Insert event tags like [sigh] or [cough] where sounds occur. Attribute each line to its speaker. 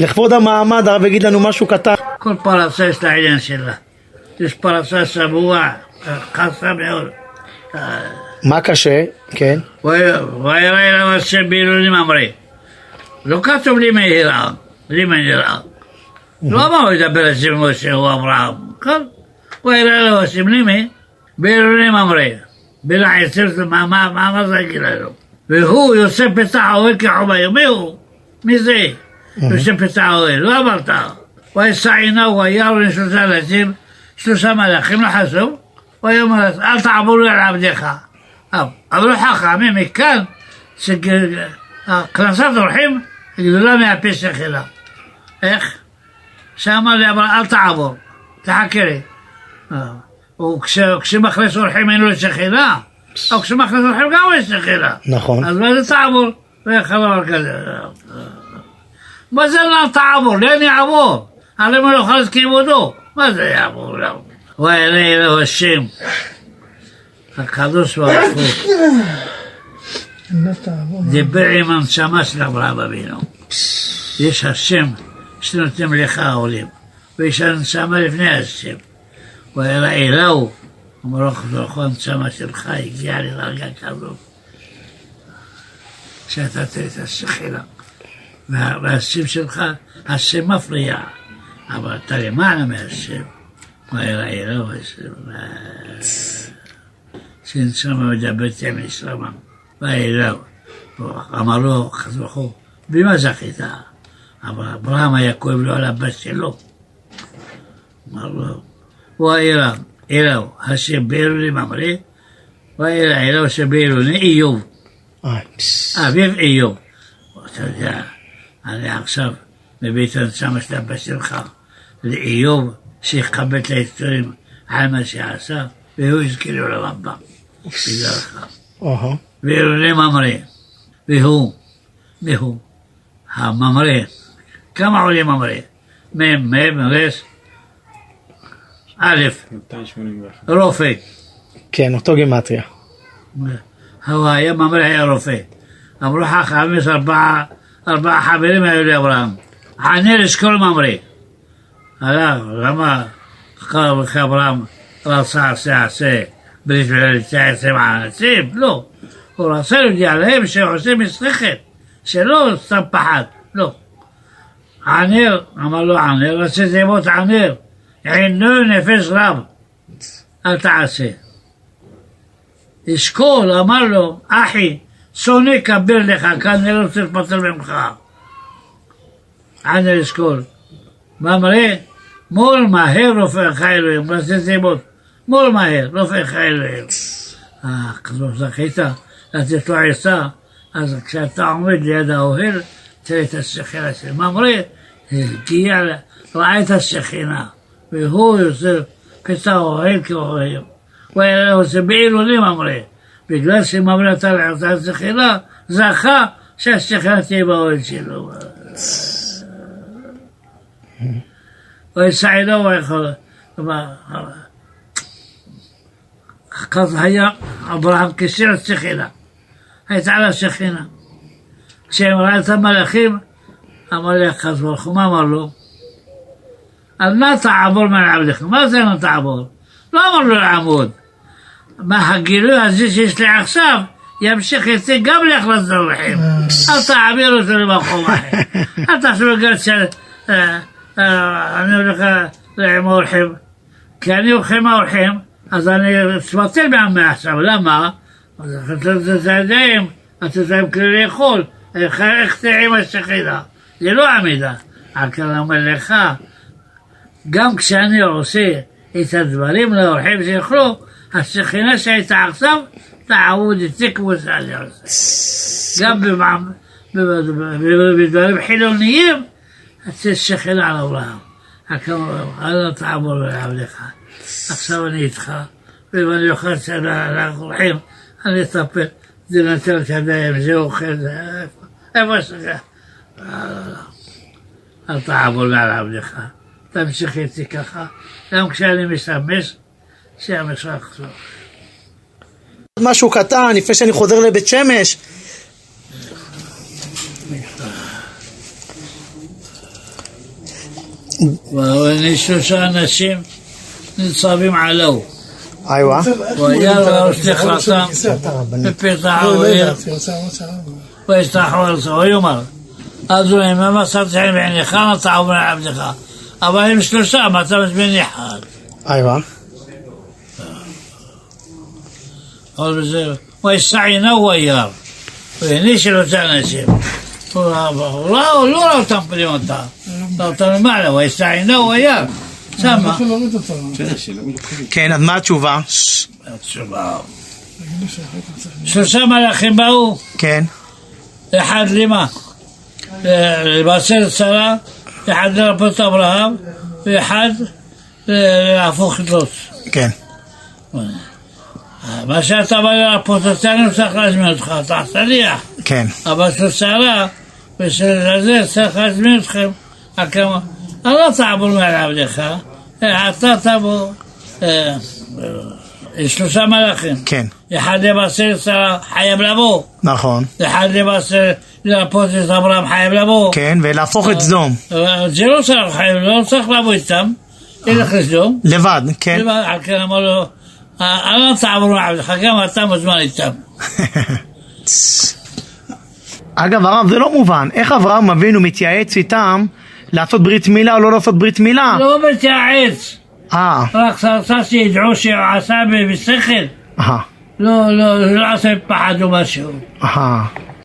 Speaker 1: לכבוד המעמד הרב יגיד לנו משהו קטן.
Speaker 2: כל פרסה יש את העניין שלה. יש פרסה שבוע, חסה מאוד.
Speaker 1: מה קשה? כן.
Speaker 2: וירא אליו השם בילונים אמרי. לא כתוב לי מהירה, לי מהירה. לא אמר הוא ידבר על שם משה או אברהם. כן. וירא אליו השם לימי בילונים אמרי. בין העשר, מה מה- מה מה זה יגיד לנו? והוא יוסף פתח האוהל כחומר. מי הוא? מי זה? יוסף פתח האוהל. לא אמרת. וישא עינו וירא בין שלושה אנשים, שלושה מלאכים לחשוב, ויאמר אל תעברו על עבדיך. אה, אמרו חכמים מכאן שהכנסת אורחים גדולה מהפה שלה. איך? שאמר לי, אבל אל תעבור, תחכה לי. אה, וכשמכניס אורחים אין לו שכינה, או כשמכניס אורחים גם יש שכינה.
Speaker 1: נכון.
Speaker 2: אז מה זה תעבור? לא יכול דבר כזה. מה זה לא תעבור? לאן יעבור? הרי הוא לא יכול כיבודו. מה זה יעבור? וירא אלוהו השם. הקדוש ברוך הוא דיבר עם הנשמה של אברהם אבינו. יש השם שנותנים לך העולים, ויש הנשמה לפני השם. וירא אלוהו, אמר לו ברוך הוא הנשמה שלך הגיעה לדרגה כזאת, שאתה תראה את השכינה. וה- והשם שלך, השם מפריע, אבל אתה למעלה מהשם. וירא אלוהו השם. שנשמה מדברת עם נשמה. ואלוהו. אמר לו, חס וחור, במה זכית? אבל אברהם היה כואב לו על הבת שלו. אמר לו, האלה, אלוהו, השם באלוני ממרא, ואלה אלוהו שבאלוני איוב,
Speaker 1: אה, פס.
Speaker 2: אביו איוב. אתה יודע, אני עכשיו מביא את הנשמה של הבת שלך לאיוב, שיכבד את ההיסטורים על מה שעשה, והוא לעולם הבא, בגללך. ואלוני ממרא, והוא, והוא, הממרא, כמה עולים ממרא? מ', מ', רס, א',
Speaker 3: 281.
Speaker 2: רופא,
Speaker 1: כן, אותו גימטריה.
Speaker 2: הוא היה ממרא, היה רופא. אמרו חכמים, יש ארבעה, ארבעה חברים היו לאברהם. ענה לשקול ממרא. הלך, למה אברהם רצה עשה עשה בשביל להתייעץ עם האנשים? לא. הוא רצה להודיע להם שעושים מסכת, שלא סתם פחד, לא. ענר, אמר לו ענר, רצה זימות ענר, עינו נפש רב, אל תעשה. אשכול אמר לו, אחי, שונא קבל לך, כנראה לא רוצה לפטר ממך. ענר אשכול. מה מראה? מול מהר רופאך אלוהים, רצה זימות. מול מהר, רופאך אלוהים. אה, כבר זכית לתת לו עצה, אז כשאתה עומד ליד האוהל, תראה את השכינה של ממרא, הגיע, ראה את השכינה, והוא יושב פתע אוהל כאוהל. הוא היה עושה בעילולים ממרא, בגלל נתן לך את השכינה, זכה שהשכינה תהיה באוהל שלו. ויסעדו ויכול... ככה היה אברהם כשיר השכינה. הייתה על השכינה. כשהם ראה את המלאכים, אמר לי הקדוש ברוך הוא, מה אמר לו? על נא תעבור מן עבדך. מה זה נא תעבור? לא אמר לו לעמוד. הגילוי הזה שיש לי עכשיו, ימשיך יצא גם להכנסת אורחים. אל תעביר אותו למקום אחר. [laughs] אל תחשוב גם ש... אה, אה, הולך עם אורחים. כי אני הולך עם האורחים, אז אני אתבטל מעכשיו. למה? אז אתה יודעים, אתה יודעים כלי לאכול. איך תהיה עם השכינה? זה לא עמידה. על כן אומר לך, גם כשאני עושה את הדברים לאורחים שיאכלו, השכינה שהייתה עכשיו, תעבוד איתי כמו שאני עושה. גם בדברים חילוניים, יש שכינה על אברהם. אל תעבור לעבדך. עכשיו אני איתך, ואם אני אוכל שנה לאורחים, אני אטפל. זה נותן את הידיים, זה אוכל, זה איפה- איפה שזה. אל תעבור מעל עבדך. תמשיך איתי ככה, גם כשאני משמש.
Speaker 1: משהו קטן, לפני שאני חוזר לבית שמש.
Speaker 2: והעניש שלושה אנשים ניצבים עליו.
Speaker 1: איווה.
Speaker 2: והיה לו שליחתם בפתח העיר וישתחו על זה, ויאמר אז הוא אם מסרתי חן בעיניך נטעו בני עבדך אבל הם שלושה מצא מזמין אחד
Speaker 1: איווה.
Speaker 2: אבל בזה ויסעינו וירא והעניש שלושה אנשים הוא הוא לא הוא לא ראה אותם פנים אותה ראה אותם למעלה ויסעינו וירא שמה
Speaker 1: כן, אז מה התשובה?
Speaker 2: התשובה. שלושה מלאכים באו
Speaker 1: כן.
Speaker 2: אחד למה? לבשר את שרה, אחד לרפות את אברהם, ואחד להפוך את לוט.
Speaker 1: כן.
Speaker 2: מה שאתה בא לרפות אותנו צריך להזמין אותך, אתה שליח.
Speaker 1: כן.
Speaker 2: אבל שרה ושל זה צריך להזמין אתכם. הכמה? אני לא תעבור מעל עבדך, אתה תעבור. אה, אה, שלושה מלאכים.
Speaker 1: כן.
Speaker 2: אחד לבשר שרה חייב לבוא.
Speaker 1: נכון.
Speaker 2: אחד לבשר לרפות את אברהם חייב לבוא.
Speaker 1: כן, ולהפוך את סדום.
Speaker 2: אה, זה לא צריך, חייב, לא צריך לבוא איתם. ילך לסדום.
Speaker 1: לבד, כן.
Speaker 2: לבד, על כן אמר לו, "אה, אל תעברו עבדך, גם אתה מוזמן איתם.
Speaker 1: אגב, הרב, זה לא מובן. איך אברהם אבינו מתייעץ איתם לעשות ברית מילה או לא לעשות ברית מילה?
Speaker 2: לא מתייעץ,
Speaker 1: אה,
Speaker 2: רק רצה שידעו שהוא עשה בשכל.
Speaker 1: אה,
Speaker 2: לא, לא, לא עשה פחד או משהו.
Speaker 1: אה.